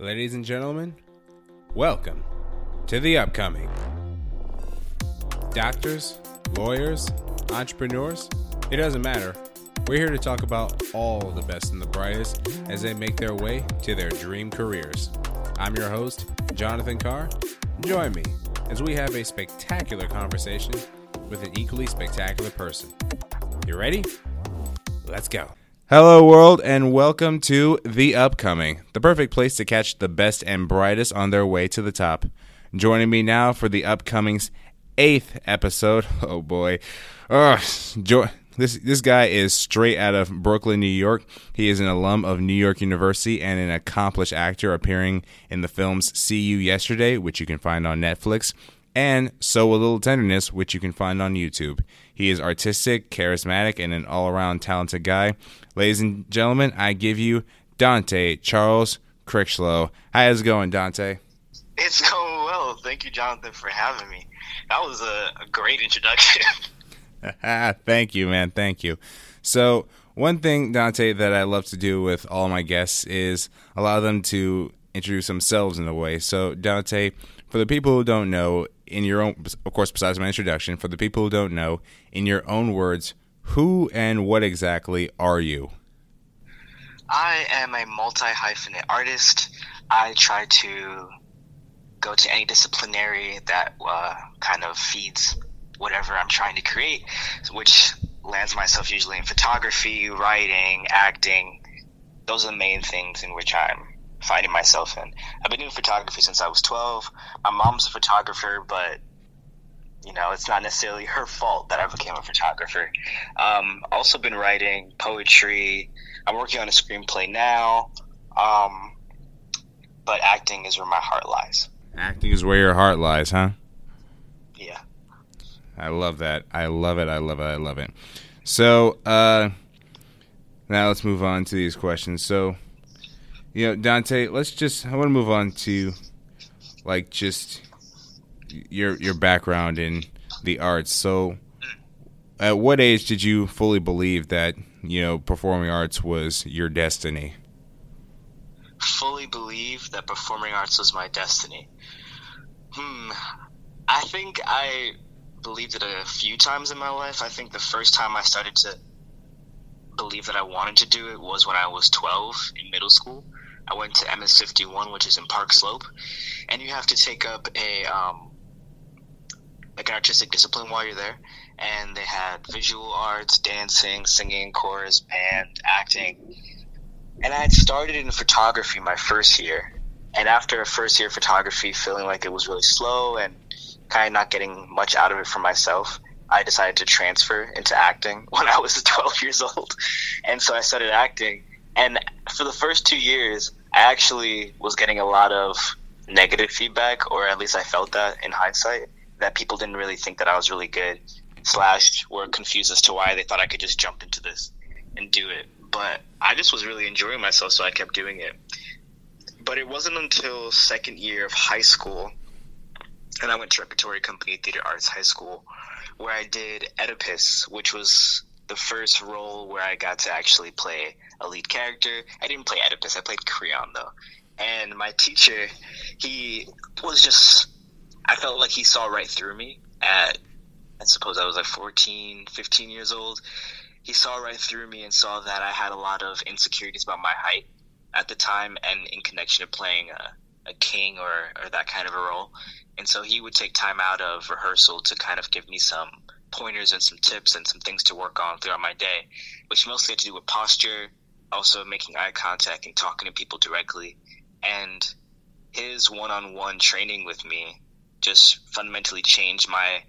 Ladies and gentlemen, welcome to the upcoming. Doctors, lawyers, entrepreneurs, it doesn't matter. We're here to talk about all the best and the brightest as they make their way to their dream careers. I'm your host, Jonathan Carr. Join me as we have a spectacular conversation with an equally spectacular person. You ready? Let's go. Hello, world, and welcome to The Upcoming, the perfect place to catch the best and brightest on their way to the top. Joining me now for The Upcoming's eighth episode. Oh boy. Ugh, this, this guy is straight out of Brooklyn, New York. He is an alum of New York University and an accomplished actor appearing in the films See You Yesterday, which you can find on Netflix, and Sow a Little Tenderness, which you can find on YouTube. He is artistic, charismatic, and an all around talented guy. Ladies and gentlemen, I give you Dante Charles Crichlow. How's it going, Dante? It's going well. Thank you, Jonathan, for having me. That was a, a great introduction. Thank you, man. Thank you. So, one thing, Dante, that I love to do with all my guests is allow them to introduce themselves in a way. So, Dante, for the people who don't know, in your own, of course, besides my introduction, for the people who don't know, in your own words, who and what exactly are you? I am a multi hyphenate artist. I try to go to any disciplinary that uh, kind of feeds whatever I'm trying to create, which lands myself usually in photography, writing, acting. Those are the main things in which I'm finding myself in. I've been doing photography since I was 12. My mom's a photographer, but you know, it's not necessarily her fault that I became a photographer. Um, also been writing poetry. I'm working on a screenplay now. Um, but acting is where my heart lies. Acting is where your heart lies, huh? Yeah. I love that. I love it. I love it. I love it. So, uh, now let's move on to these questions. So, you know, Dante, let's just, I want to move on to, like, just your your background in the arts. So, at what age did you fully believe that you know performing arts was your destiny? Fully believe that performing arts was my destiny. Hmm. I think I believed it a few times in my life. I think the first time I started to believe that I wanted to do it was when I was 12 in middle school. I went to MS51, which is in Park Slope, and you have to take up a um, like an artistic discipline while you're there. And they had visual arts, dancing, singing, chorus, band, acting. And I had started in photography my first year. And after a first year of photography, feeling like it was really slow and kind of not getting much out of it for myself, I decided to transfer into acting when I was 12 years old. And so I started acting. And for the first two years, I actually was getting a lot of negative feedback, or at least I felt that in hindsight that people didn't really think that I was really good, slash were confused as to why they thought I could just jump into this and do it. But I just was really enjoying myself, so I kept doing it. But it wasn't until second year of high school, and I went to Repertory Company Theater Arts High School, where I did Oedipus, which was the first role where I got to actually play a lead character. I didn't play Oedipus, I played Creon though. And my teacher, he was just I felt like he saw right through me at, I suppose I was like 14, 15 years old. He saw right through me and saw that I had a lot of insecurities about my height at the time and in connection to playing a, a king or, or that kind of a role. And so he would take time out of rehearsal to kind of give me some pointers and some tips and some things to work on throughout my day, which mostly had to do with posture, also making eye contact and talking to people directly. And his one on one training with me just fundamentally changed my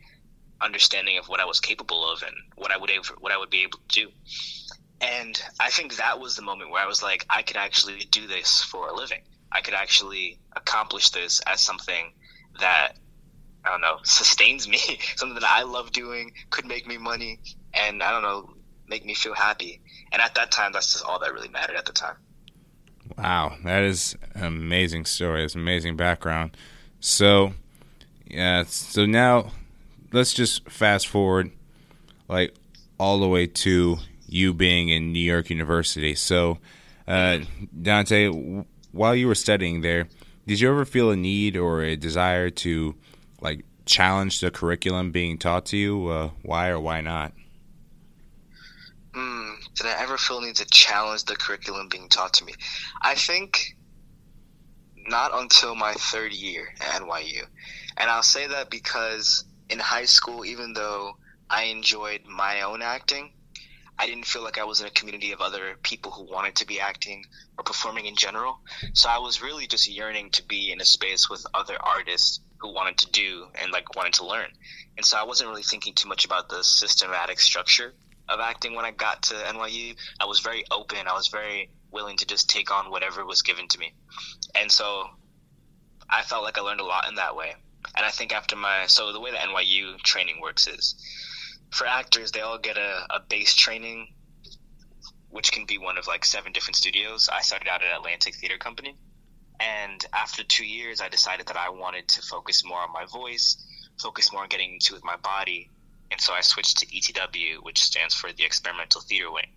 understanding of what I was capable of and what I would able, what I would be able to do. And I think that was the moment where I was like, I could actually do this for a living. I could actually accomplish this as something that I don't know sustains me, something that I love doing, could make me money, and I don't know, make me feel happy. And at that time, that's just all that really mattered at the time. Wow, that is an amazing story. It's amazing background. So, yeah. So now, let's just fast forward, like all the way to you being in New York University. So, uh, Dante, while you were studying there, did you ever feel a need or a desire to like challenge the curriculum being taught to you? Uh, why or why not? Mm, did I ever feel need to challenge the curriculum being taught to me? I think not until my third year at NYU. And I'll say that because in high school, even though I enjoyed my own acting, I didn't feel like I was in a community of other people who wanted to be acting or performing in general. So I was really just yearning to be in a space with other artists who wanted to do and like wanted to learn. And so I wasn't really thinking too much about the systematic structure of acting when I got to NYU. I was very open. I was very willing to just take on whatever was given to me. And so I felt like I learned a lot in that way. And I think after my so the way the NYU training works is for actors they all get a, a base training which can be one of like seven different studios. I started out at Atlantic Theater Company. And after two years, I decided that I wanted to focus more on my voice, focus more on getting into with my body. And so I switched to ETW, which stands for the Experimental Theater Wing.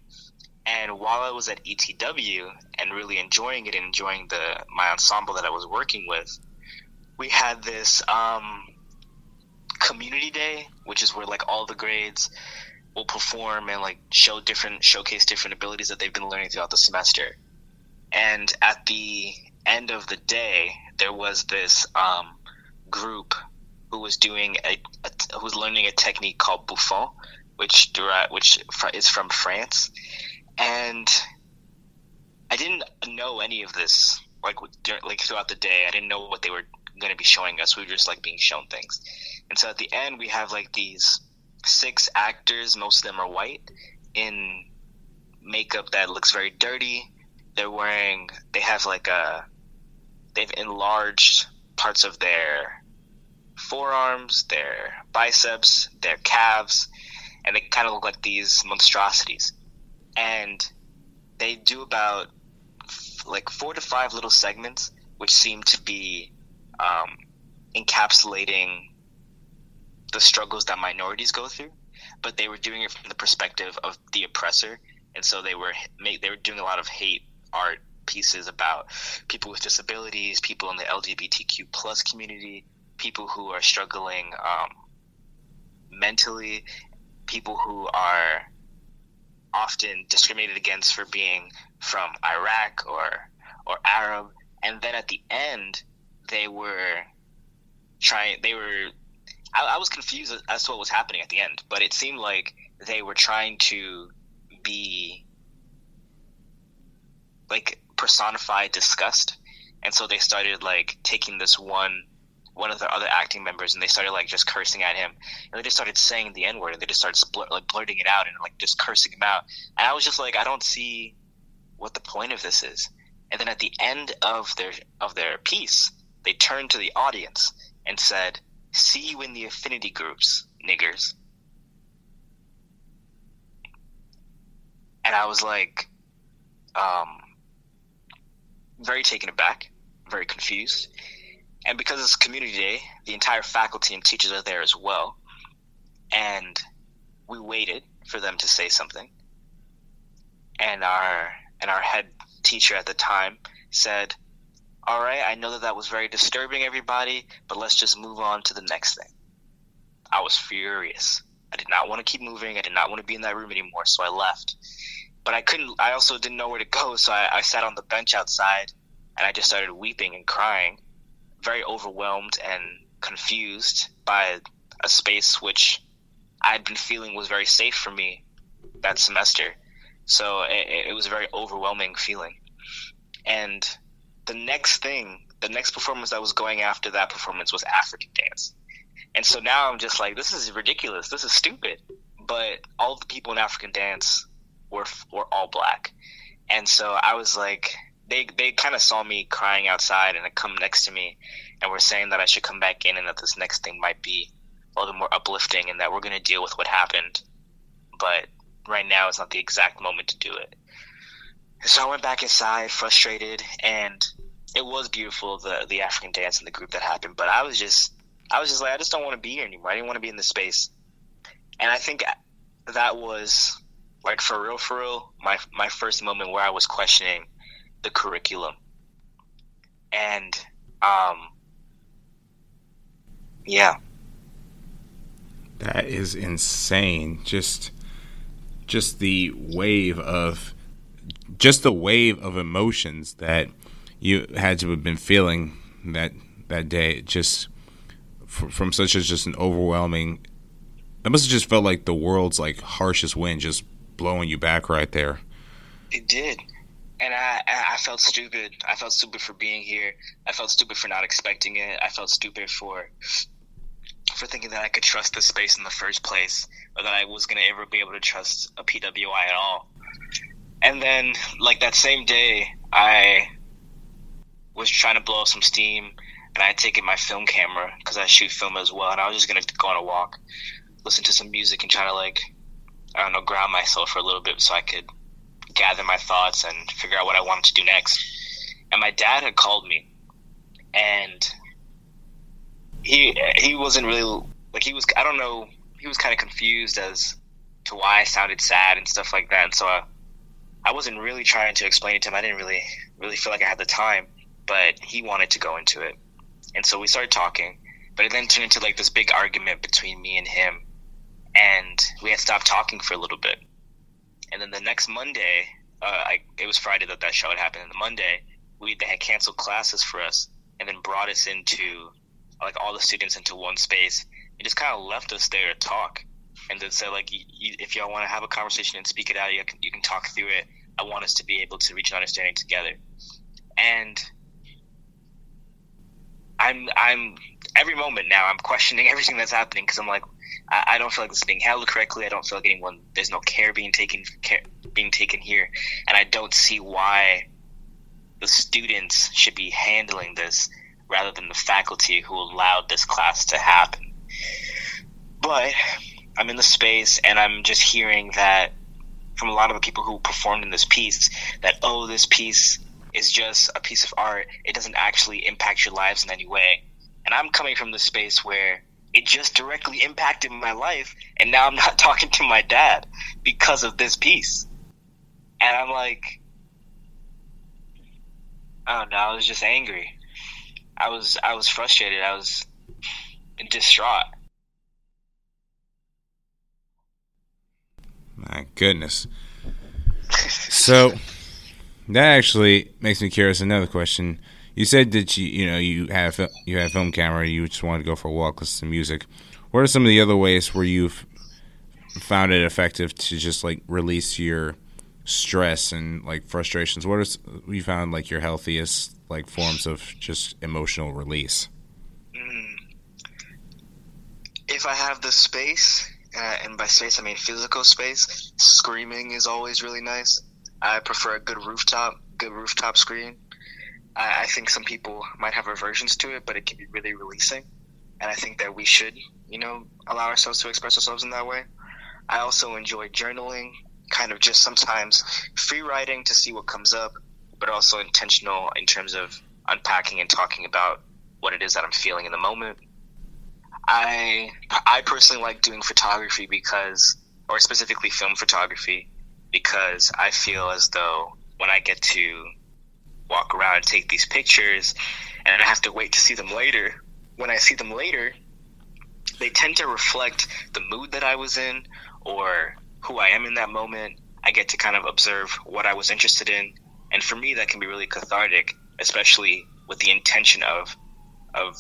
And while I was at ETW and really enjoying it and enjoying the my ensemble that I was working with, we had this um, community day, which is where like all the grades will perform and like show different showcase different abilities that they've been learning throughout the semester. And at the end of the day, there was this um, group who was doing a, a, who was learning a technique called bouffon, which which is from France, and I didn't know any of this like like throughout the day. I didn't know what they were going to be showing us. We were just like being shown things, and so at the end we have like these six actors. Most of them are white in makeup that looks very dirty. They're wearing. They have like a. They've enlarged parts of their forearms, their biceps, their calves, and they kind of look like these monstrosities and they do about like four to five little segments, which seem to be um, encapsulating the struggles that minorities go through. But they were doing it from the perspective of the oppressor, and so they were they were doing a lot of hate art pieces about people with disabilities, people in the LGBTQ plus community, people who are struggling um, mentally, people who are often discriminated against for being from Iraq or or Arab, and then at the end they were trying. They were. I, I was confused as to what was happening at the end, but it seemed like they were trying to be like personify disgust, and so they started like taking this one one of the other acting members and they started like just cursing at him. And they just started saying the n word and they just started spl- like blurting it out and like just cursing him out. And i was just like i don't see what the point of this is. And then at the end of their of their piece they turned to the audience and said see you in the affinity groups niggers. And i was like um very taken aback very confused and because it's community day, the entire faculty and teachers are there as well. And we waited for them to say something. And our and our head teacher at the time said, "All right, I know that that was very disturbing, everybody, but let's just move on to the next thing." I was furious. I did not want to keep moving. I did not want to be in that room anymore, so I left. But I couldn't. I also didn't know where to go, so I, I sat on the bench outside, and I just started weeping and crying very overwhelmed and confused by a space which I had been feeling was very safe for me that semester. So it, it was a very overwhelming feeling. And the next thing, the next performance I was going after that performance was African dance. And so now I'm just like, this is ridiculous. This is stupid. But all the people in African dance were were all black, and so I was like, they they kind of saw me crying outside and come next to me and were saying that I should come back in and that this next thing might be a little more uplifting and that we're going to deal with what happened. But right now is not the exact moment to do it. So I went back inside, frustrated, and it was beautiful the the African dance and the group that happened. But I was just I was just like I just don't want to be here anymore. I didn't want to be in this space, and I think that was like for real, for real, my my first moment where I was questioning the curriculum and um, yeah, that is insane. Just just the wave of just the wave of emotions that you had to have been feeling that that day. Just from such as just an overwhelming. That must have just felt like the world's like harshest wind, just blowing you back right there. It did, and I I felt stupid. I felt stupid for being here. I felt stupid for not expecting it. I felt stupid for for thinking that I could trust this space in the first place, or that I was gonna ever be able to trust a PWI at all. And then, like that same day, I was trying to blow some steam, and I had taken my film camera because I shoot film as well, and I was just gonna go on a walk, listen to some music, and try to like, I don't know, ground myself for a little bit so I could gather my thoughts and figure out what I wanted to do next. And my dad had called me, and he he wasn't really like he was. I don't know. He was kind of confused as to why I sounded sad and stuff like that. And so I, I wasn't really trying to explain it to him. I didn't really really feel like I had the time, but he wanted to go into it, and so we started talking. But it then turned into like this big argument between me and him, and we had stopped talking for a little bit. And then the next Monday, uh, I, it was Friday that that show had happened. And the Monday, we they had canceled classes for us, and then brought us into like all the students into one space. It just kind of left us there to talk, and then said like, if y'all want to have a conversation and speak it out, you can, you can talk through it. I want us to be able to reach an understanding together, and I'm I'm every moment now I'm questioning everything that's happening because I'm like I, I, don't feel like this is being handled correctly. I don't feel like anyone there's no care being taken care, being taken here, and I don't see why the students should be handling this rather than the faculty who allowed this class to happen. But I'm in the space and I'm just hearing that from a lot of the people who performed in this piece that, oh, this piece is just a piece of art. It doesn't actually impact your lives in any way. And I'm coming from the space where it just directly impacted my life. And now I'm not talking to my dad because of this piece. And I'm like, I don't know. I was just angry. I was I was frustrated. I was distraught. My goodness. So that actually makes me curious. Another question. You said that you you know you have you have film camera. You just wanted to go for a walk, listen to music. What are some of the other ways where you've found it effective to just like release your stress and like frustrations? What are you found like your healthiest like forms of just emotional release? Mm. If I have the space, uh, and by space I mean physical space, screaming is always really nice. I prefer a good rooftop, good rooftop screen. I, I think some people might have aversions to it, but it can be really releasing, and I think that we should, you know, allow ourselves to express ourselves in that way. I also enjoy journaling, kind of just sometimes free writing to see what comes up but also intentional in terms of unpacking and talking about what it is that I'm feeling in the moment. I I personally like doing photography because, or specifically film photography, because I feel as though when I get to walk around and take these pictures, and I have to wait to see them later, when I see them later, they tend to reflect the mood that I was in or who I am in that moment. I get to kind of observe what I was interested in and for me that can be really cathartic especially with the intention of of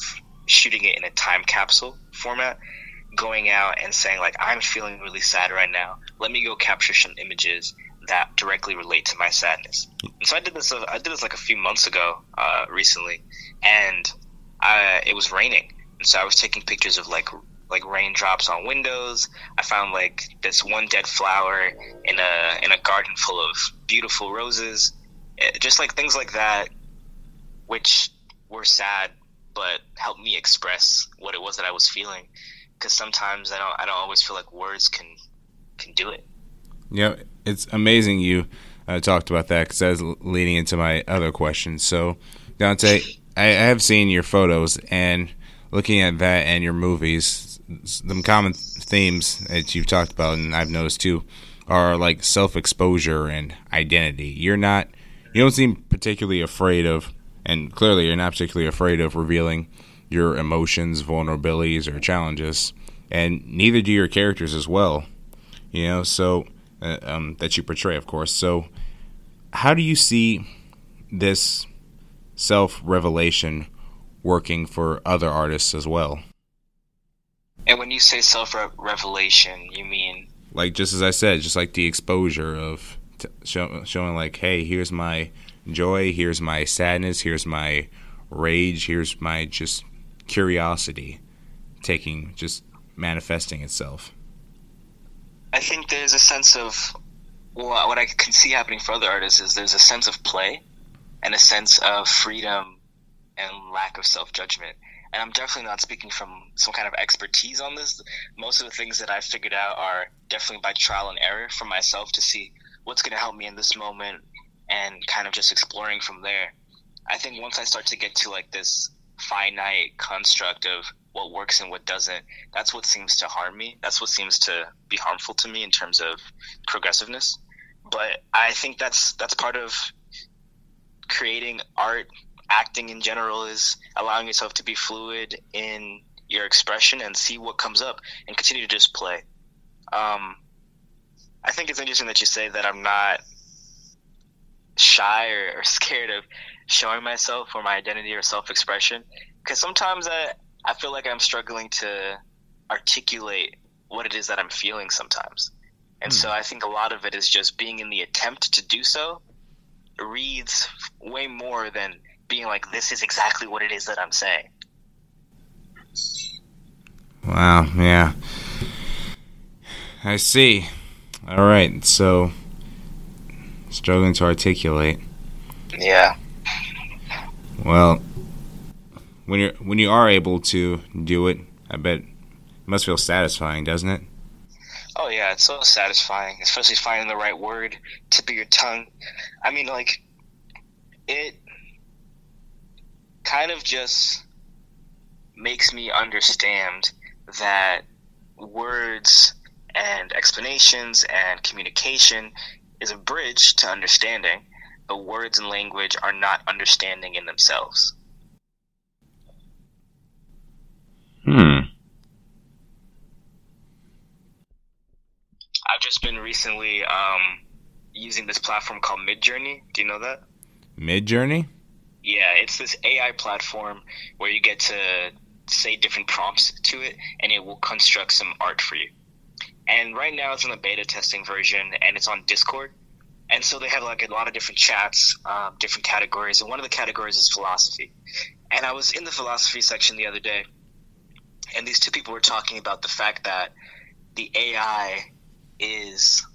shooting it in a time capsule format going out and saying like i'm feeling really sad right now let me go capture some images that directly relate to my sadness and so i did this uh, i did this like a few months ago uh, recently and I, it was raining and so i was taking pictures of like like raindrops on windows. I found like this one dead flower in a in a garden full of beautiful roses. Eh, just like things like that, which were sad, but helped me express what it was that I was feeling. Because sometimes I don't, I don't always feel like words can can do it. Yeah, it's amazing you uh, talked about that because that was leading into my other question. So, Dante, I, I have seen your photos and looking at that and your movies, some common themes that you've talked about, and I've noticed too, are like self exposure and identity. You're not you don't seem particularly afraid of and clearly you're not particularly afraid of revealing your emotions, vulnerabilities, or challenges, and neither do your characters as well. You know, so uh, um, that you portray, of course. So, how do you see this self revelation working for other artists as well? And when you say self revelation, you mean like just as I said, just like the exposure of t- show, showing like, hey, here's my joy, here's my sadness, here's my rage, here's my just curiosity, taking just manifesting itself. I think there's a sense of well, what I can see happening for other artists is there's a sense of play and a sense of freedom and lack of self judgment and I'm definitely not speaking from some kind of expertise on this. Most of the things that I've figured out are definitely by trial and error for myself to see what's going to help me in this moment and kind of just exploring from there. I think once I start to get to like this finite construct of what works and what doesn't, that's what seems to harm me. That's what seems to be harmful to me in terms of progressiveness. But I think that's that's part of creating art acting in general is allowing yourself to be fluid in your expression and see what comes up and continue to just play. Um, I think it's interesting that you say that I'm not shy or, or scared of showing myself or my identity or self expression because sometimes I, I feel like I'm struggling to articulate what it is that I'm feeling sometimes. And hmm. so I think a lot of it is just being in the attempt to do so reads way more than being like, this is exactly what it is that I'm saying. Wow, yeah. I see. All right, so struggling to articulate. Yeah. Well, when you're when you are able to do it, I bet it must feel satisfying, doesn't it? Oh yeah, it's so satisfying, especially finding the right word, tip of your tongue. I mean, like it kind of just makes me understand that words and explanations and communication is a bridge to understanding, but words and language are not understanding in themselves. Hmm. I've just been recently um, using this platform called Midjourney. Do you know that? Midjourney? Yeah, it's this AI platform where you get to say different prompts to it and it will construct some art for you. And right now it's in the beta testing version and it's on Discord. And so they have like a lot of different chats, um, different categories. And one of the categories is philosophy. And I was in the philosophy section the other day and these two people were talking about the fact that the AI is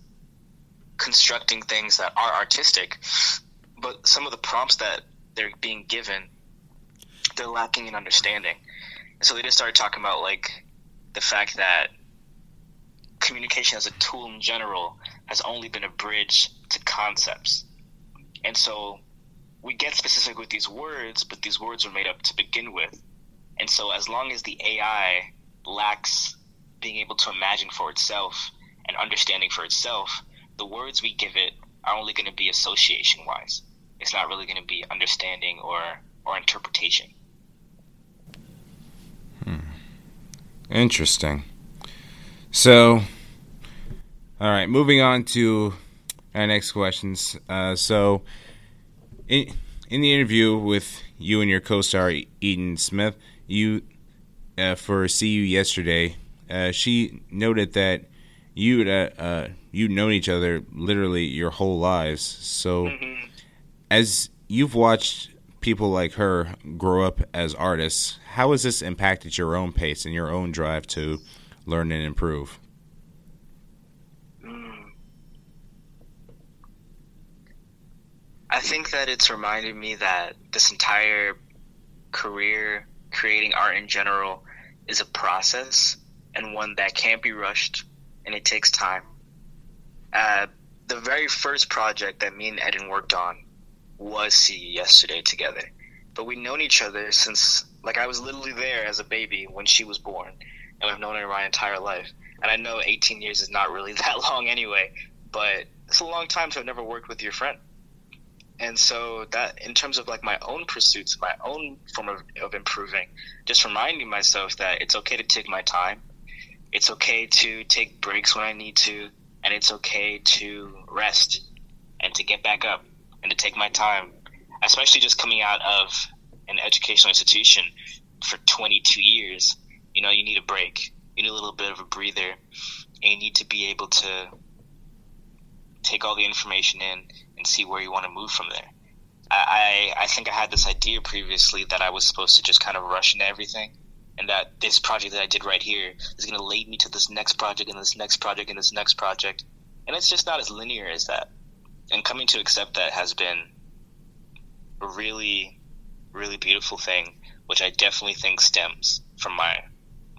constructing things that are artistic, but some of the prompts that they're being given, they're lacking in understanding. And so they just started talking about like the fact that communication as a tool in general has only been a bridge to concepts. And so we get specific with these words, but these words were made up to begin with. And so as long as the AI lacks being able to imagine for itself and understanding for itself, the words we give it are only going to be association wise it's not really going to be understanding or or interpretation. Hmm. Interesting. So, all right, moving on to our next questions. Uh, so, in in the interview with you and your co-star Eden Smith, you uh, for you yesterday, uh, she noted that you uh, uh, you'd known each other literally your whole lives. So. Mm-hmm as you've watched people like her grow up as artists, how has this impacted your own pace and your own drive to learn and improve? I think that it's reminded me that this entire career, creating art in general, is a process and one that can't be rushed and it takes time. Uh, the very first project that me and Eden worked on was see yesterday together. But we've known each other since, like, I was literally there as a baby when she was born, and we've known her my entire life. And I know 18 years is not really that long anyway, but it's a long time to have never worked with your friend. And so that, in terms of like my own pursuits, my own form of, of improving, just reminding myself that it's okay to take my time. It's okay to take breaks when I need to, and it's okay to rest and to get back up and to take my time, especially just coming out of an educational institution for 22 years. You know, you need a break. You need a little bit of a breather, and you need to be able to take all the information in and see where you want to move from there. I, I think I had this idea previously that I was supposed to just kind of rush into everything, and that this project that I did right here is going to lead me to this next project and this next project and this next project, and it's just not as linear as that. And coming to accept that has been a really, really beautiful thing, which I definitely think stems from my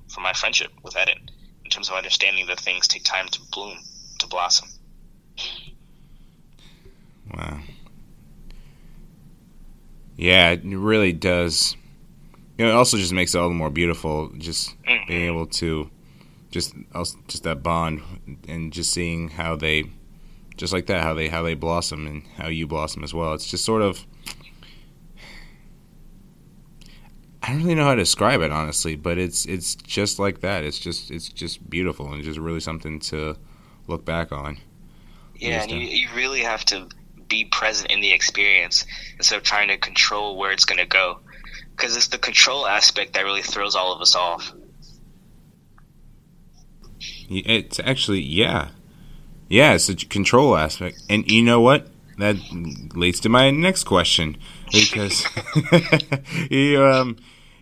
from my friendship with Eden, in terms of understanding that things take time to bloom, to blossom. Wow. Yeah, it really does. You know, it also just makes it all the more beautiful. Just mm-hmm. being able to, just just that bond, and just seeing how they, just like that, how they how they blossom and how you blossom as well. It's just sort of. I don't really know how to describe it honestly, but it's it's just like that. It's just it's just beautiful and just really something to look back on. Yeah, and you, you really have to be present in the experience instead of trying to control where it's going to go. Because it's the control aspect that really throws all of us off. It's actually, yeah. Yeah, it's a control aspect. And you know what? That leads to my next question. Because you, um,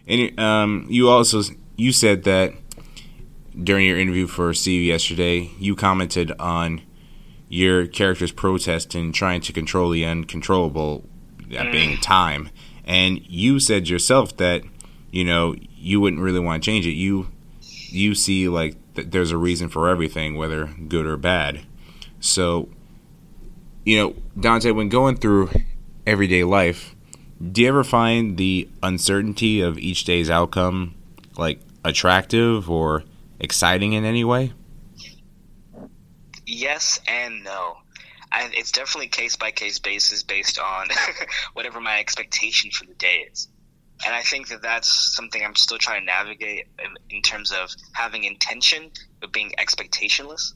and, um, you also you said that during your interview for See You yesterday, you commented on your character's protest and trying to control the uncontrollable, that being mm. time. And you said yourself that you know you wouldn't really want to change it. You you see like th- there's a reason for everything, whether good or bad. So, you know, Dante, when going through everyday life, do you ever find the uncertainty of each day's outcome like attractive or exciting in any way? yes and no. I, it's definitely case by case basis based on whatever my expectation for the day is. And I think that that's something I'm still trying to navigate in, in terms of having intention but being expectationless.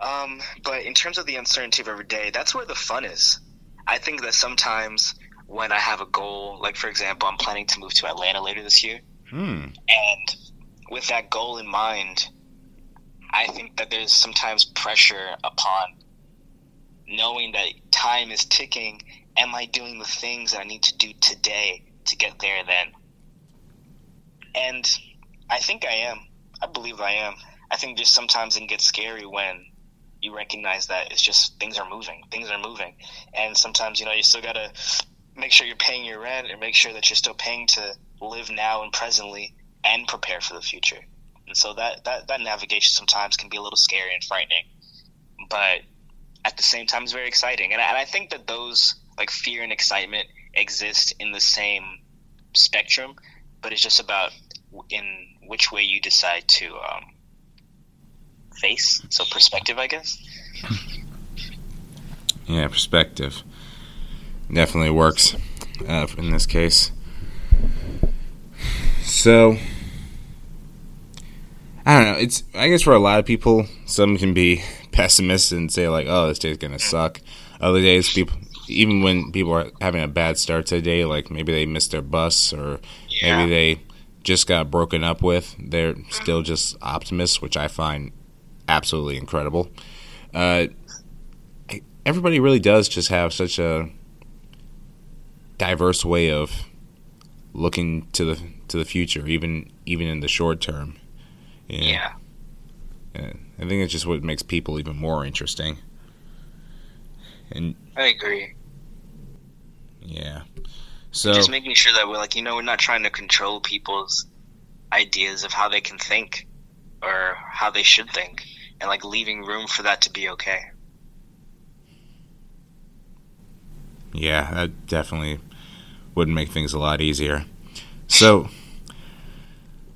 Um, but in terms of the uncertainty of every day, that's where the fun is. I think that sometimes when I have a goal, like for example, I'm planning to move to Atlanta later this year, hmm. and with that goal in mind, I think that there's sometimes pressure upon knowing that time is ticking. Am I doing the things that I need to do today to get there then? And I think I am. I believe I am. I think just sometimes it gets scary when you recognize that it's just things are moving. Things are moving. And sometimes, you know, you still got to make sure you're paying your rent and make sure that you're still paying to live now and presently and prepare for the future. And so that, that, that navigation sometimes can be a little scary and frightening, but at the same time, is very exciting. And I, and I think that those like fear and excitement exist in the same spectrum, but it's just about in which way you decide to um, face. So perspective, I guess. Yeah, perspective definitely works uh, in this case. So I don't know. It's I guess for a lot of people, some can be pessimists and say like, "Oh, this day's gonna suck." Other days, people, even when people are having a bad start to the day, like maybe they missed their bus or yeah. maybe they just got broken up with, they're still just optimists, which I find absolutely incredible. Uh, everybody really does just have such a diverse way of looking to the to the future, even even in the short term. Yeah. yeah. I think it's just what makes people even more interesting. And I agree. Yeah. So just making sure that we're like, you know, we're not trying to control people's ideas of how they can think or how they should think and like leaving room for that to be okay. Yeah, that definitely would make things a lot easier. So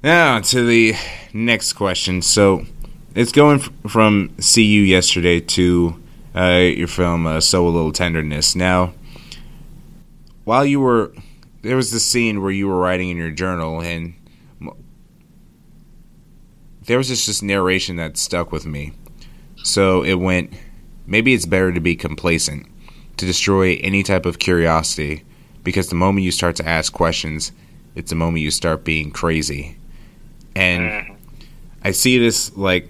now to the next question. So it's going from See You yesterday to uh, your film uh, "Sow a Little Tenderness." Now, while you were there was this scene where you were writing in your journal and there was this just narration that stuck with me. So it went maybe it's better to be complacent, to destroy any type of curiosity, because the moment you start to ask questions, it's the moment you start being crazy. And mm. I see this like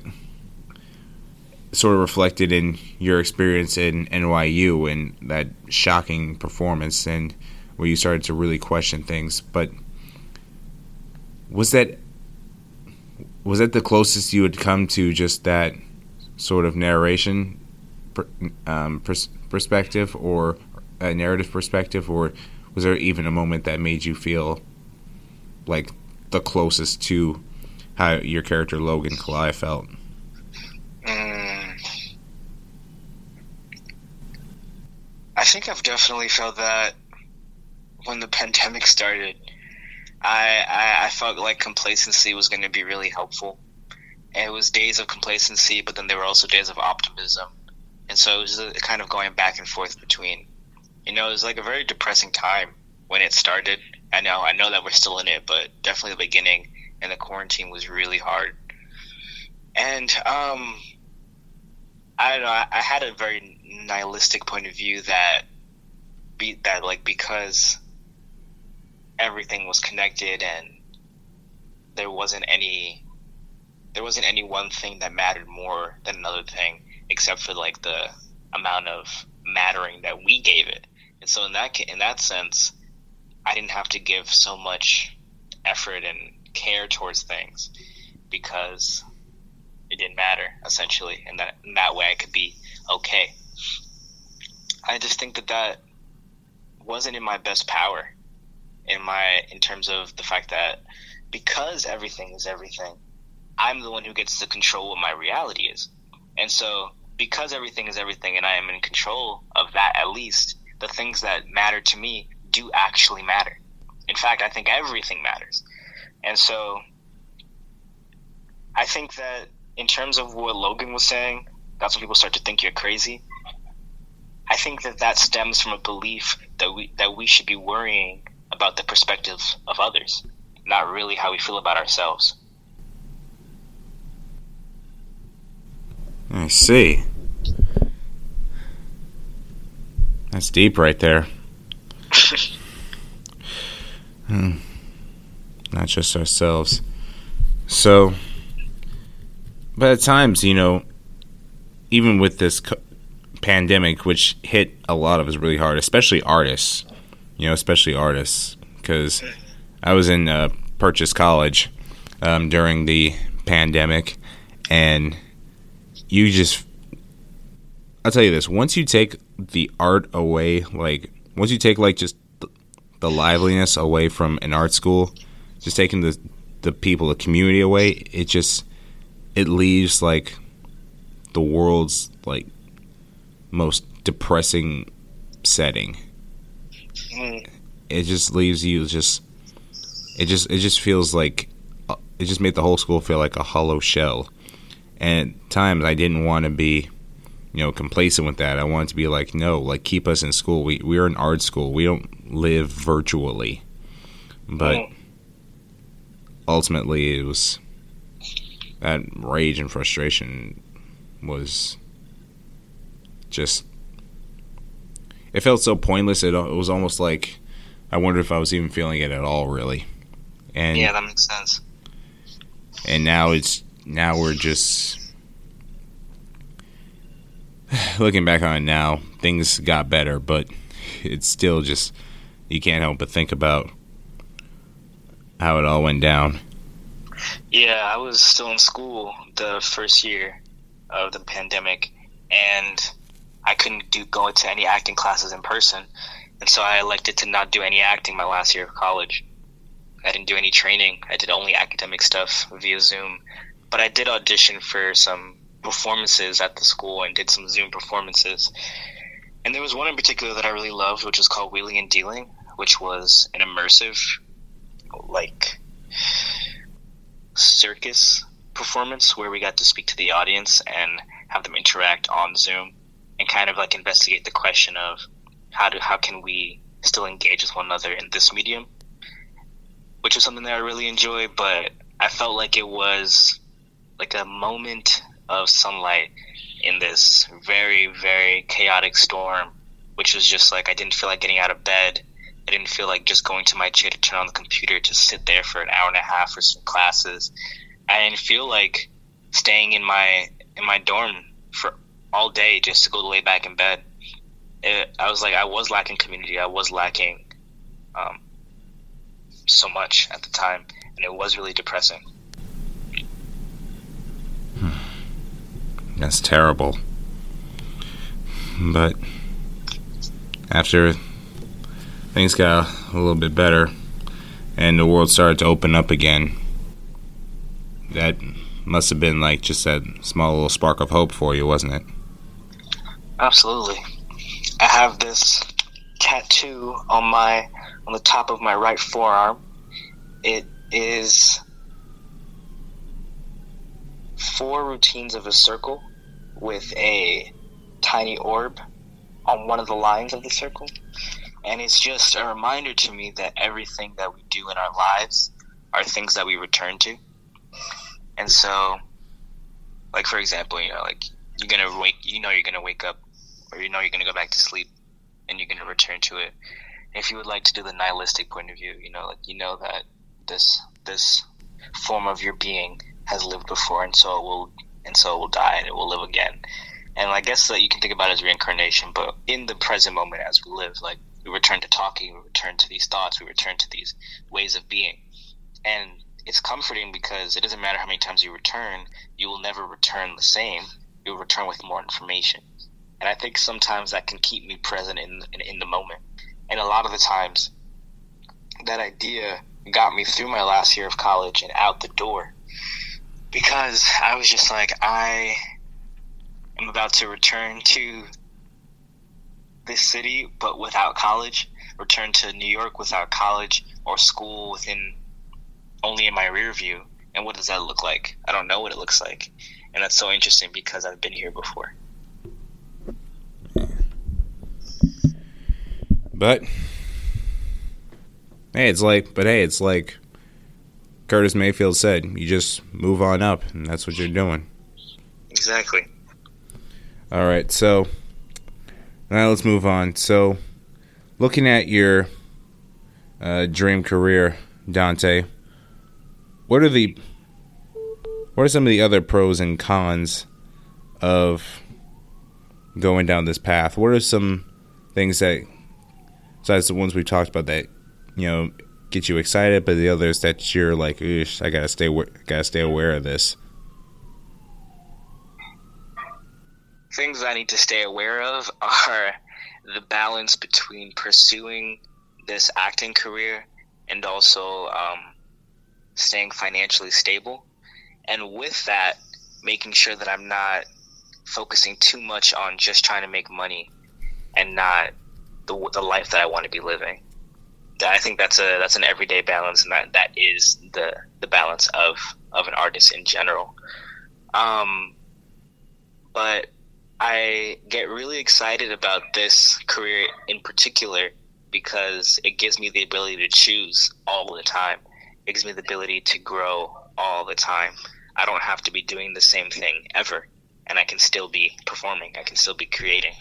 sort of reflected in your experience in NYU and that shocking performance and where you started to really question things. But was that was that the closest you had come to just that sort of narration um, pers- perspective or a narrative perspective, or was there even a moment that made you feel like the closest to how your character Logan Kalai felt? Mm. I think I've definitely felt that when the pandemic started, I, I, I felt like complacency was going to be really helpful. And it was days of complacency, but then there were also days of optimism. And so it was kind of going back and forth between, you know, it was like a very depressing time when it started. I know, I know that we're still in it, but definitely the beginning and the quarantine was really hard. And um, I don't know. I, had a very nihilistic point of view that be that like because everything was connected and there wasn't any there wasn't any one thing that mattered more than another thing except for like the amount of mattering that we gave it and so in that in that sense i didn't have to give so much effort and care towards things because it didn't matter essentially and that in that way i could be okay i just think that that wasn't in my best power in my in terms of the fact that because everything is everything, I'm the one who gets to control what my reality is. And so because everything is everything and I am in control of that at least, the things that matter to me do actually matter. In fact, I think everything matters. And so I think that in terms of what Logan was saying, that's when people start to think you're crazy. I think that that stems from a belief that we that we should be worrying about the perspective of others, not really how we feel about ourselves. I see. That's deep right there. hmm. Not just ourselves. So, but at times, you know, even with this co- pandemic, which hit a lot of us really hard, especially artists, you know, especially artists, because I was in uh, Purchase College um, during the pandemic, and you just, I'll tell you this: once you take the art away, like once you take like just the liveliness away from an art school, just taking the the people, the community away, it just it leaves like the world's like most depressing setting mm. it just leaves you just it just it just feels like uh, it just made the whole school feel like a hollow shell. And at times I didn't want to be, you know, complacent with that. I wanted to be like, no, like keep us in school. We we're an art school. We don't live virtually. But mm. Ultimately, it was that rage and frustration was just it felt so pointless. It, it was almost like I wondered if I was even feeling it at all, really. And yeah, that makes sense. And now it's now we're just looking back on it now. Things got better, but it's still just you can't help but think about how it all went down. Yeah, I was still in school the first year of the pandemic, and I couldn't do go into any acting classes in person, and so I elected to not do any acting my last year of college. I didn't do any training. I did only academic stuff via Zoom, but I did audition for some performances at the school and did some Zoom performances. And there was one in particular that I really loved, which was called Wheeling and Dealing, which was an immersive, like, circus performance where we got to speak to the audience and have them interact on Zoom and kind of like investigate the question of how do how can we still engage with one another in this medium, which is something that I really enjoy. But I felt like it was like a moment of sunlight in this very very chaotic storm, which was just like I didn't feel like getting out of bed. Didn't feel like just going to my chair to turn on the computer to sit there for an hour and a half for some classes. I didn't feel like staying in my in my dorm for all day just to go lay back in bed. It, I was like, I was lacking community. I was lacking um, so much at the time, and it was really depressing. That's terrible. But after things got a little bit better and the world started to open up again, that must have been like just that small little spark of hope for you, wasn't it? Absolutely. I have this tattoo on my on the top of my right forearm. It is four routines of a circle with a tiny orb on one of the lines of the circle. And it's just a reminder to me that everything that we do in our lives are things that we return to. And so, like, for example, you know, like, you're going to wake, you know, you're going to wake up or you know you're going to go back to sleep and you're going to return to it. If you would like to do the nihilistic point of view, you know, like, you know that this, this form of your being has lived before and so it will, and so it will die and it will live again. And I guess that you can think about it as reincarnation, but in the present moment as we live, like we return to talking, we return to these thoughts, we return to these ways of being. And it's comforting because it doesn't matter how many times you return, you will never return the same. You'll return with more information. And I think sometimes that can keep me present in, in, in the moment. And a lot of the times, that idea got me through my last year of college and out the door because I was just like, I am about to return to this city, but without college, return to New York without college or school within only in my rear view. And what does that look like? I don't know what it looks like. And that's so interesting because I've been here before. But hey, it's like, but hey, it's like Curtis Mayfield said, you just move on up, and that's what you're doing. Exactly. All right, so now let's move on. So, looking at your uh, dream career, Danté, what are the what are some of the other pros and cons of going down this path? What are some things that, besides the ones we talked about, that you know get you excited, but the others that you're like, I gotta stay, gotta stay aware of this. Things I need to stay aware of are the balance between pursuing this acting career and also um, staying financially stable, and with that, making sure that I'm not focusing too much on just trying to make money and not the the life that I want to be living. I think that's a that's an everyday balance, and that that is the the balance of of an artist in general. Um, but I get really excited about this career in particular because it gives me the ability to choose all the time. It gives me the ability to grow all the time. I don't have to be doing the same thing ever, and I can still be performing. I can still be creating,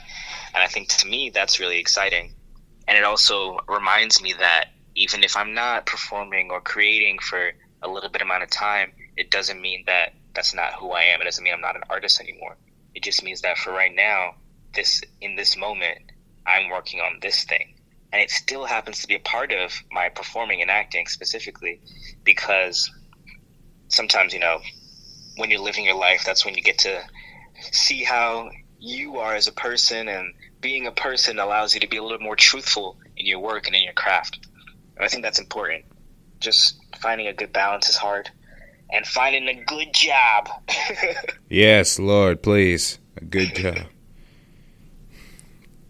and I think to me that's really exciting and it also reminds me that even if I'm not performing or creating for a little bit amount of time, it doesn't mean that that's not who I am. It doesn't mean I'm not an artist anymore. It just means that for right now, this in this moment, I'm working on this thing. And it still happens to be a part of my performing and acting specifically because sometimes, you know, when you're living your life, that's when you get to see how you are as a person and being a person allows you to be a little more truthful in your work and in your craft. And I think that's important. Just finding a good balance is hard. And finding a good job. yes, Lord, please. A good job.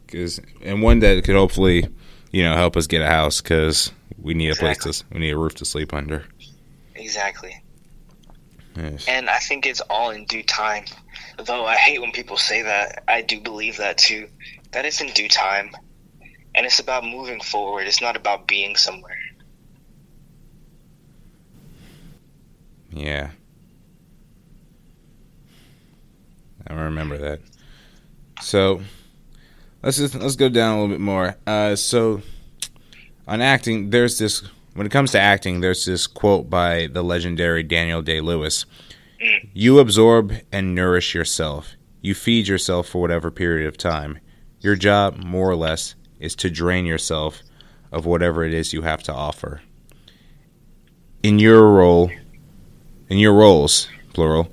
Cause, and one that could hopefully, you know, help us get a house because we need exactly. a place to, we need a roof to sleep under. Exactly. Yes. And I think it's all in due time. Though I hate when people say that, I do believe that too. That is in due time. And it's about moving forward. It's not about being somewhere. Yeah. I remember that. So let's just let's go down a little bit more. Uh, so on acting, there's this when it comes to acting, there's this quote by the legendary Daniel Day Lewis. You absorb and nourish yourself. You feed yourself for whatever period of time. Your job, more or less, is to drain yourself of whatever it is you have to offer. In your role, in your roles, plural,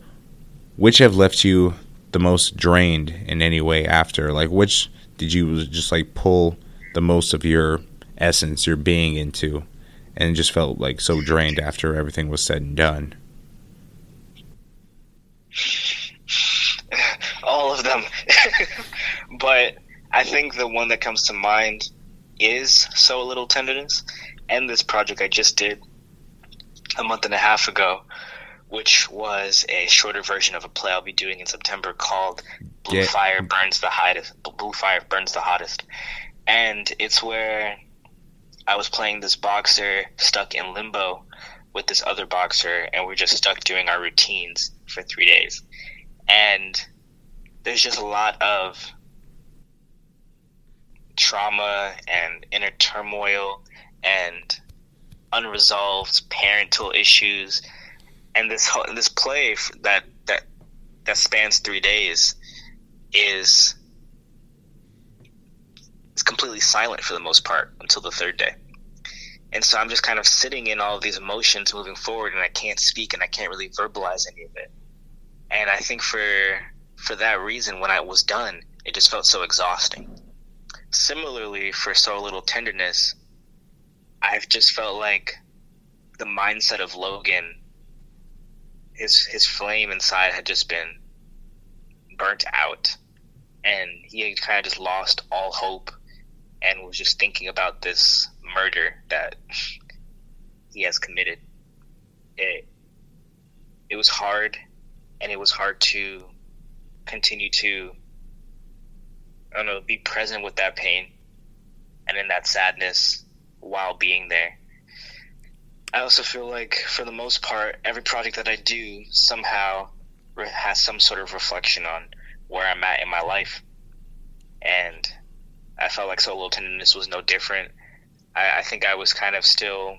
which have left you the most drained in any way after? Like, which did you just like pull the most of your essence, your being into, and just felt like so drained after everything was said and done? All of them. but I think the one that comes to mind is Sow a Little Tenderness and this project I just did a month and a half ago, which was a shorter version of a play I'll be doing in September called Blue yeah. Fire Burns the Hottest. Blue Fire Burns the Hottest. And it's where I was playing this boxer stuck in limbo with this other boxer, and we're just stuck doing our routines for three days. And there's just a lot of trauma and inner turmoil and unresolved parental issues and this this play that that that spans three days is is completely silent for the most part until the third day. And so i'm just kind of sitting in all of these emotions moving forward and i can't speak and i can't really verbalize any of it. And i think for for that reason when i was done it just felt so exhausting. Similarly, for Sow Little Tenderness, I've just felt like the mindset of Logan, his his flame inside had just been burnt out, and he had kind of just lost all hope, and was just thinking about this murder that he has committed. It it was hard, and it was hard to continue to I don't know, be present with that pain and in that sadness while being there. I also feel like, for the most part, every project that I do somehow has some sort of reflection on where I'm at in my life. And I felt like Sow Little Tenderness was no different. I, I think I was kind of still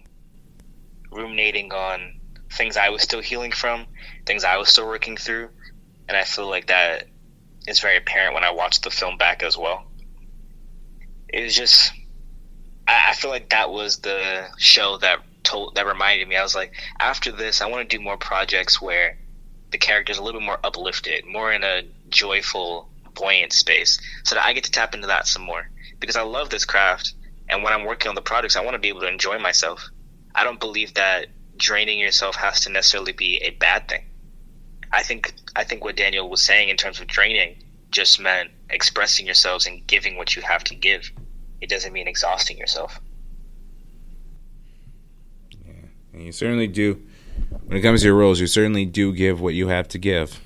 ruminating on things I was still healing from, things I was still working through. And I feel like that is very apparent when I watched the film back as well. It was just, I, I feel like that was the show that told that reminded me. I was like, after this, I want to do more projects where the character's a little bit more uplifted, more in a joyful, buoyant space, so that I get to tap into that some more because I love this craft. And when I'm working on the projects, I want to be able to enjoy myself. I don't believe that draining yourself has to necessarily be a bad thing. I think I think what Daniel was saying in terms of draining just meant expressing yourselves and giving what you have to give. It doesn't mean exhausting yourself. Yeah, and you certainly do. When it comes to your roles, you certainly do give what you have to give.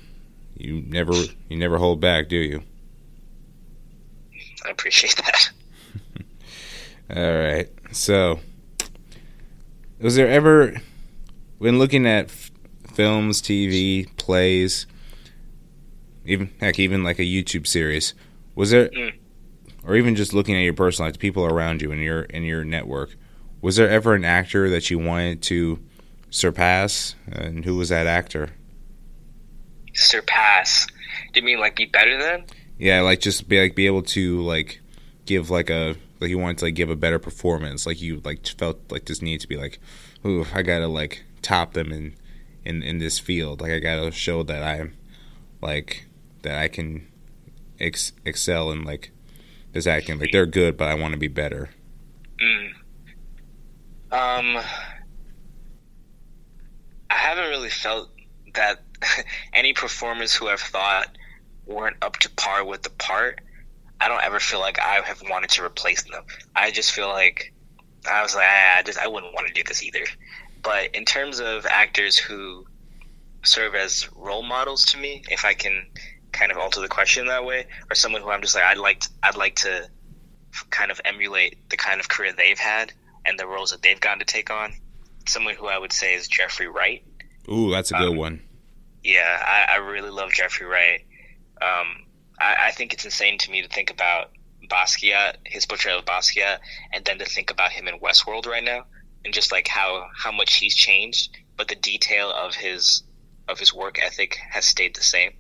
You never you never hold back, do you? I appreciate that. All right. So, was there ever, when looking at films, TV, plays, even heck, even like a YouTube series. Was there, mm. or even just looking at your personal life, people around you in your in your network, was there ever an actor that you wanted to surpass, and who was that actor? Surpass? Do you mean like be better than? Yeah, like just be like be able to like give like a like you wanted to like give a better performance, like you like felt like this need to be like, ooh, I gotta like top them in in in this field. Like I gotta show that I'm like that I can ex- excel in like this acting. Like they're good, but I want to be better. Mm. Um, I haven't really felt that any performers who have thought weren't up to par with the part. I don't ever feel like I have wanted to replace them. I just feel like I was like, I just I wouldn't want to do this either. But in terms of actors who serve as role models to me, if I can kind of alter the question that way, or someone who I'm just like I'd like to, I'd like to kind of emulate the kind of career they've had and the roles that they've gotten to take on. Someone who I would say is Jeffrey Wright. Ooh, that's a good um, one. Yeah, I, I, really love Jeffrey Wright. Um, I, I, think it's insane to me to think about Basquiat, his portrayal of Basquiat, and then to think about him in Westworld right now, and just like how how much he's changed, but the detail of his of his work ethic has stayed the same.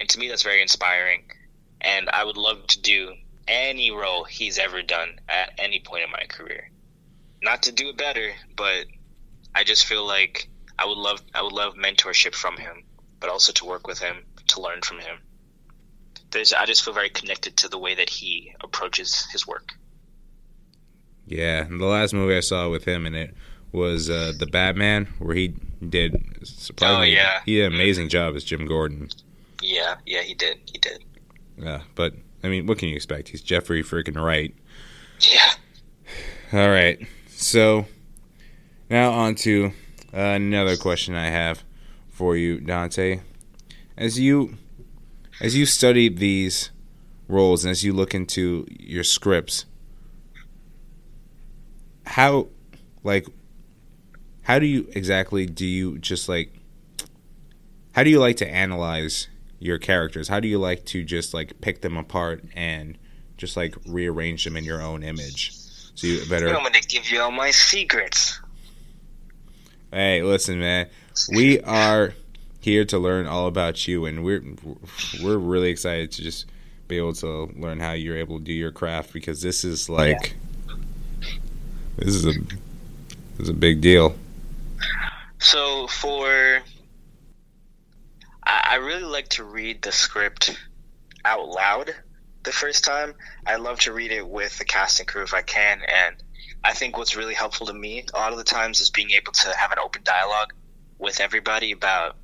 And to me, that's very inspiring. And I would love to do any role he's ever done at any point in my career. Not to do it better, but I just feel like I would love I would love mentorship from him, but also to work with him, to learn from him. There's I just feel very connected to the way that he approaches his work. Yeah, the last movie I saw with him in it was uh, the Batman, where he did surprisingly. Oh yeah, he did an amazing job as Jim Gordon. Yeah, yeah, he did. He did. Yeah, but I mean, what can you expect? He's Jeffrey freaking Wright. Yeah. All right. So now on to another question I have for you, Danté. As you as you study these roles and as you look into your scripts, how like how do you exactly do you just like how do you like to analyze your characters? How do you like to just like pick them apart and just like rearrange them in your own image? So you better. I'm gonna give you all my secrets. Hey, listen, man. We are here to learn all about you, and we're we're really excited to just be able to learn how you're able to do your craft because this is like yeah. this is a this is a big deal. So for I, really like to read the script out loud the first time. I love to read it with the cast and crew if I can, and I think what's really helpful to me a lot of the times is being able to have an open dialogue with everybody about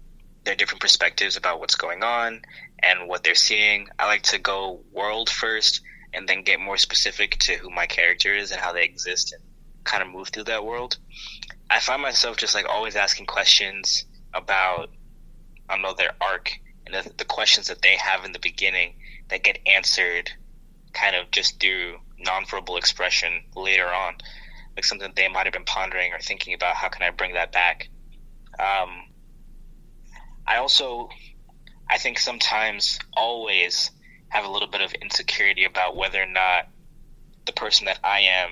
their different perspectives about what's going on and what they're seeing. I like to go world first and then get more specific to who my character is and how they exist and kind of move through that world. I find myself just like always asking questions about I don't know their arc and the, the questions that they have in the beginning that get answered kind of just through nonverbal expression later on, like something they might have been pondering or thinking about. How can I bring that back? Um, I also, I think sometimes, always have a little bit of insecurity about whether or not the person that I am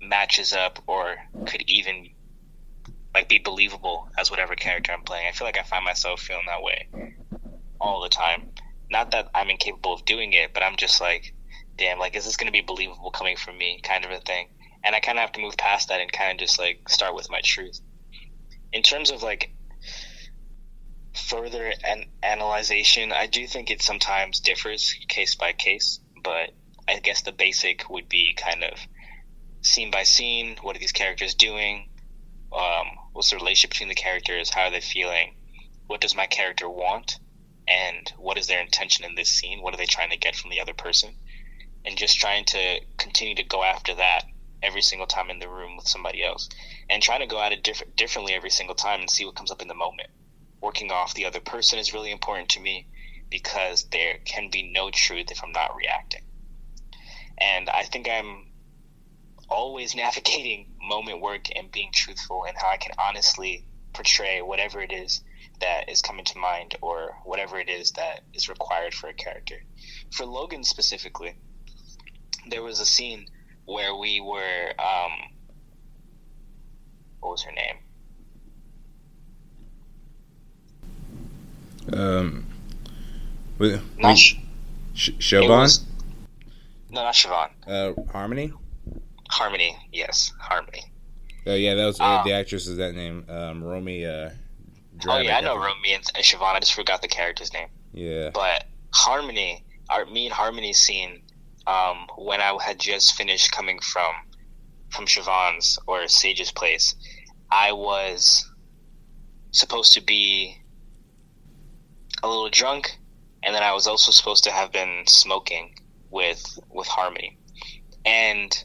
matches up or could even like be believable as whatever character I'm playing. I feel like I find myself feeling that way all the time. Not that I'm incapable of doing it, but I'm just like, damn, like is this going to be believable coming from me, kind of a thing. And I kind of have to move past that and kind of just like start with my truth. In terms of like further an analyzation, I do think it sometimes differs case by case, but I guess the basic would be kind of scene by scene. What are these characters doing? Um, what's the relationship between the characters? How are they feeling? What does my character want? And what is their intention in this scene? What are they trying to get from the other person? And just trying to continue to go after that every single time in the room with somebody else, and trying to go at it diff- differently every single time and see what comes up in the moment. Working off the other person is really important to me because there can be no truth if I'm not reacting. And I think I'm always navigating moment work and being truthful and how I can honestly portray whatever it is that is coming to mind or whatever it is that is required for a character. For Logan specifically, there was a scene where we were um, what was her name? Um, with, not Sh- Siobhan? No, not Siobhan. Uh, Harmony. Harmony, yes, Harmony. Oh yeah, that was uh, the actress is that name. Um, Romy. Uh, oh yeah, I know and, and Siobhan. I just forgot the character's name. Yeah. But Harmony, our me and Harmony scene, um, when I had just finished coming from from Siobhan's or Sage's place, I was supposed to be a little drunk, and then I was also supposed to have been smoking with with Harmony, and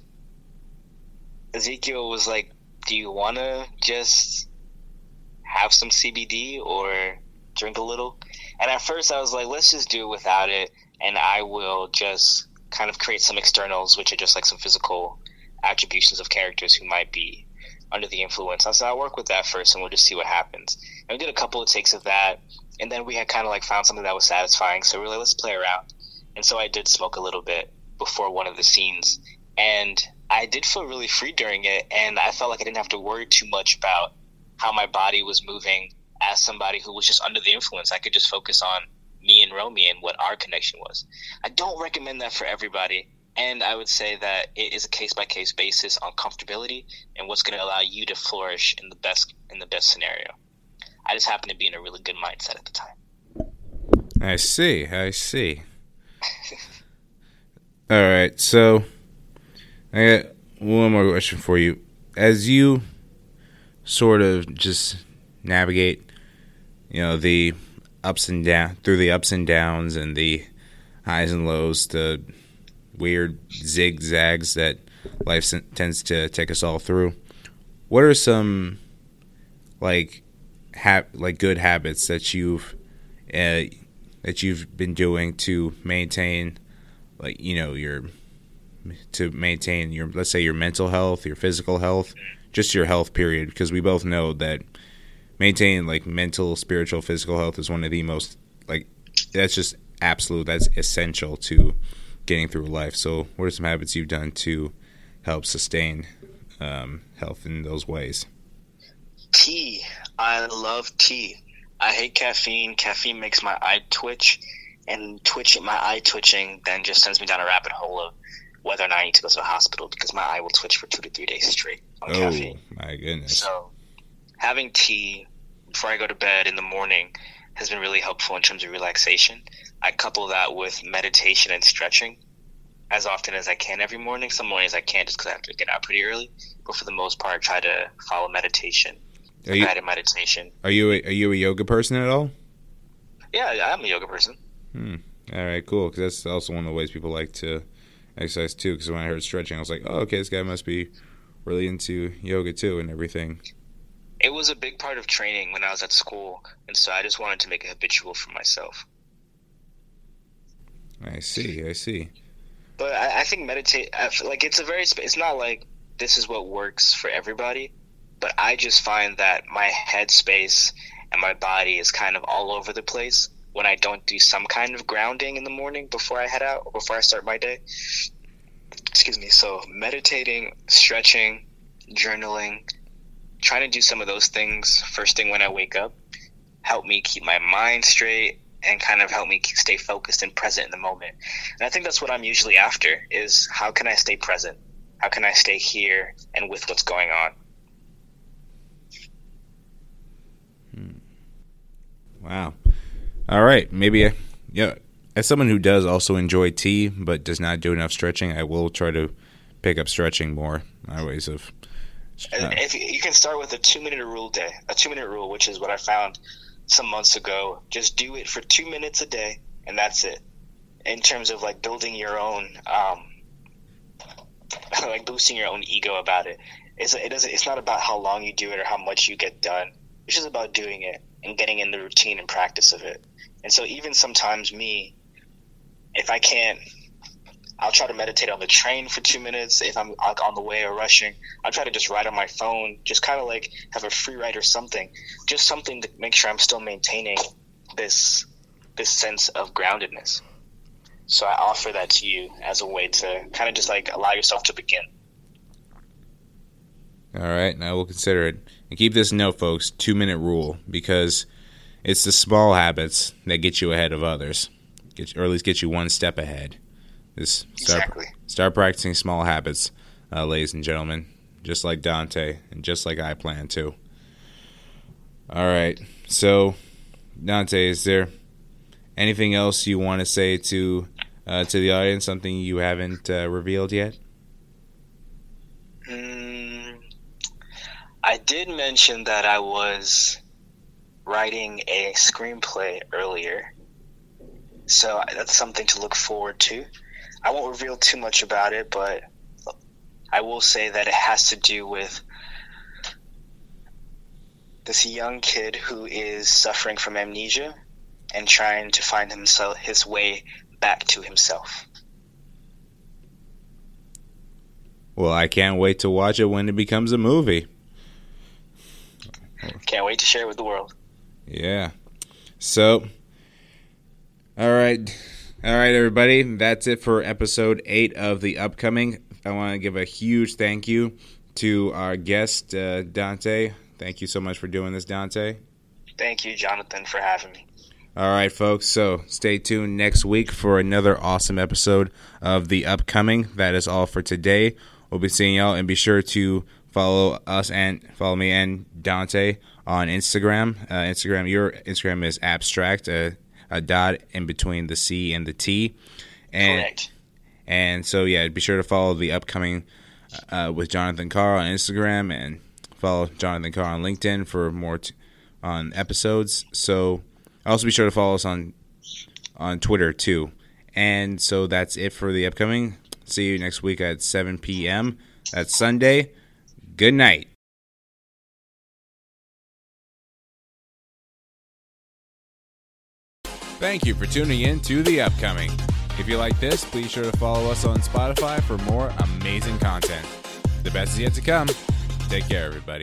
Ezekiel was like, "Do you want to just have some CBD, or drink a little. And at first, I was like, let's just do it without it, and I will just kind of create some externals, which are just like some physical attributions of characters who might be under the influence. I said, I'll work with that first, and we'll just see what happens. And we did a couple of takes of that, and then we had kind of like found something that was satisfying. So we are like, let's play around. And so I did smoke a little bit before one of the scenes, and I did feel really free during it, and I felt like I didn't have to worry too much about how my body was moving as somebody who was just under the influence. I could just focus on me and Romy and what our connection was. I don't recommend that for everybody. And I would say that it is a case by case basis on comfortability and what's going to allow you to flourish in the best in the best scenario. I just happened to be in a really good mindset at the time. I see. I see. All right. So I got one more question for you. As you sort of just navigate, you know, the ups and down through the ups and downs and the highs and lows, the weird zigzags that life tends to take us all through. What are some like ha- like good habits that you've uh, that you've been doing to maintain like you know your to maintain your let's say your mental health, your physical health, just your health period because we both know that maintaining like mental, spiritual, physical health is one of the most like that's just absolute that's essential to getting through life. So, what are some habits you've done to help sustain um, health in those ways? Tea. I love tea. I hate caffeine. Caffeine makes my eye twitch, and twitching my eye twitching then just sends me down a rabbit hole of whether or not I need to go to the hospital because my eye will twitch for two to three days straight on oh, caffeine. my goodness! So having tea before I go to bed in the morning has been really helpful in terms of relaxation. I couple that with meditation and stretching as often as I can every morning. Some mornings I can't just because I have to get out pretty early, but for the most part, I try to follow meditation, are you, guided meditation. Are you a, are you a yoga person at all? Yeah, I'm a yoga person. Hmm. All right, cool. Because that's also one of the ways people like to exercise too. Because when I heard stretching, I was like, oh, okay, this guy must be really into yoga too and everything. It was a big part of training when I was at school, and so I just wanted to make it habitual for myself. I see. I see. But I, I think meditate, like it's a very, it's not like this is what works for everybody, but I just find that my headspace and my body is kind of all over the place when I don't do some kind of grounding in the morning before I head out or before I start my day. Excuse me. So meditating, stretching, journaling, trying to do some of those things first thing when I wake up help me keep my mind straight and kind of help me stay focused and present in the moment. And I think that's what I'm usually after is how can I stay present? How can I stay here and with what's going on? Hmm. Wow. All right. Maybe, yeah. As someone who does also enjoy tea but does not do enough stretching, I will try to pick up stretching more. My ways of if you can start with a two minute rule day, a two minute rule, which is what I found some months ago. Just do it for two minutes a day, and that's it. In terms of like building your own, um, like boosting your own ego about it. It's it doesn't. It's not about how long you do it or how much you get done. It's just about doing it and getting in the routine and practice of it. And so even sometimes me, if I can't I'll try to meditate on the train for two minutes. If I'm like on the way or rushing, I'll try to just write on my phone, just kind of like have a free write or something, just something to make sure I'm still maintaining this this sense of groundedness. So I offer that to you as a way to kind of just like allow yourself to begin. All right, now we'll consider it. And keep this note, folks two minute rule, because it's the small habits that get you ahead of others, get, or at least get you one step ahead. Just start, exactly. start practicing small habits, uh, ladies and gentlemen, just like Danté and just like I plan to. All right. So, Danté, is there anything else you want to say to uh, to the audience? Something you haven't uh, revealed yet? Mm, I did mention that I was writing a screenplay earlier, so that's something to look forward to. I won't reveal too much about it, but I will say that it has to do with this young kid who is suffering from amnesia and trying to find himself his way back to himself. Well, I can't wait to watch it when it becomes a movie. Can't wait to share it with the world. Yeah. So, all right. All right, everybody. That's it for episode eight of the upcoming. I want to give a huge thank you to our guest, uh, Danté. Thank you so much for doing this, Danté. Thank you, Jonathan, for having me. All right, folks. So stay tuned next week for another awesome episode of the upcoming. That is all for today. We'll be seeing y'all, and be sure to follow us and follow me and Danté on Instagram. Uh, Instagram, your Instagram is abstract, uh, a dot in between the C and the T. And, Correct. And so, yeah, be sure to follow the upcoming uh, with Jonathan Carr on Instagram and follow Jonathan Carr on LinkedIn for more t- on episodes. So, also be sure to follow us on on Twitter too. And so that's it for the upcoming. See you next week at 7 p.m. That's Sunday. Good night. Thank you for tuning in to the upcoming. If you like this, please sure to follow us on Spotify for more amazing content. The best is yet to come. Take care, everybody.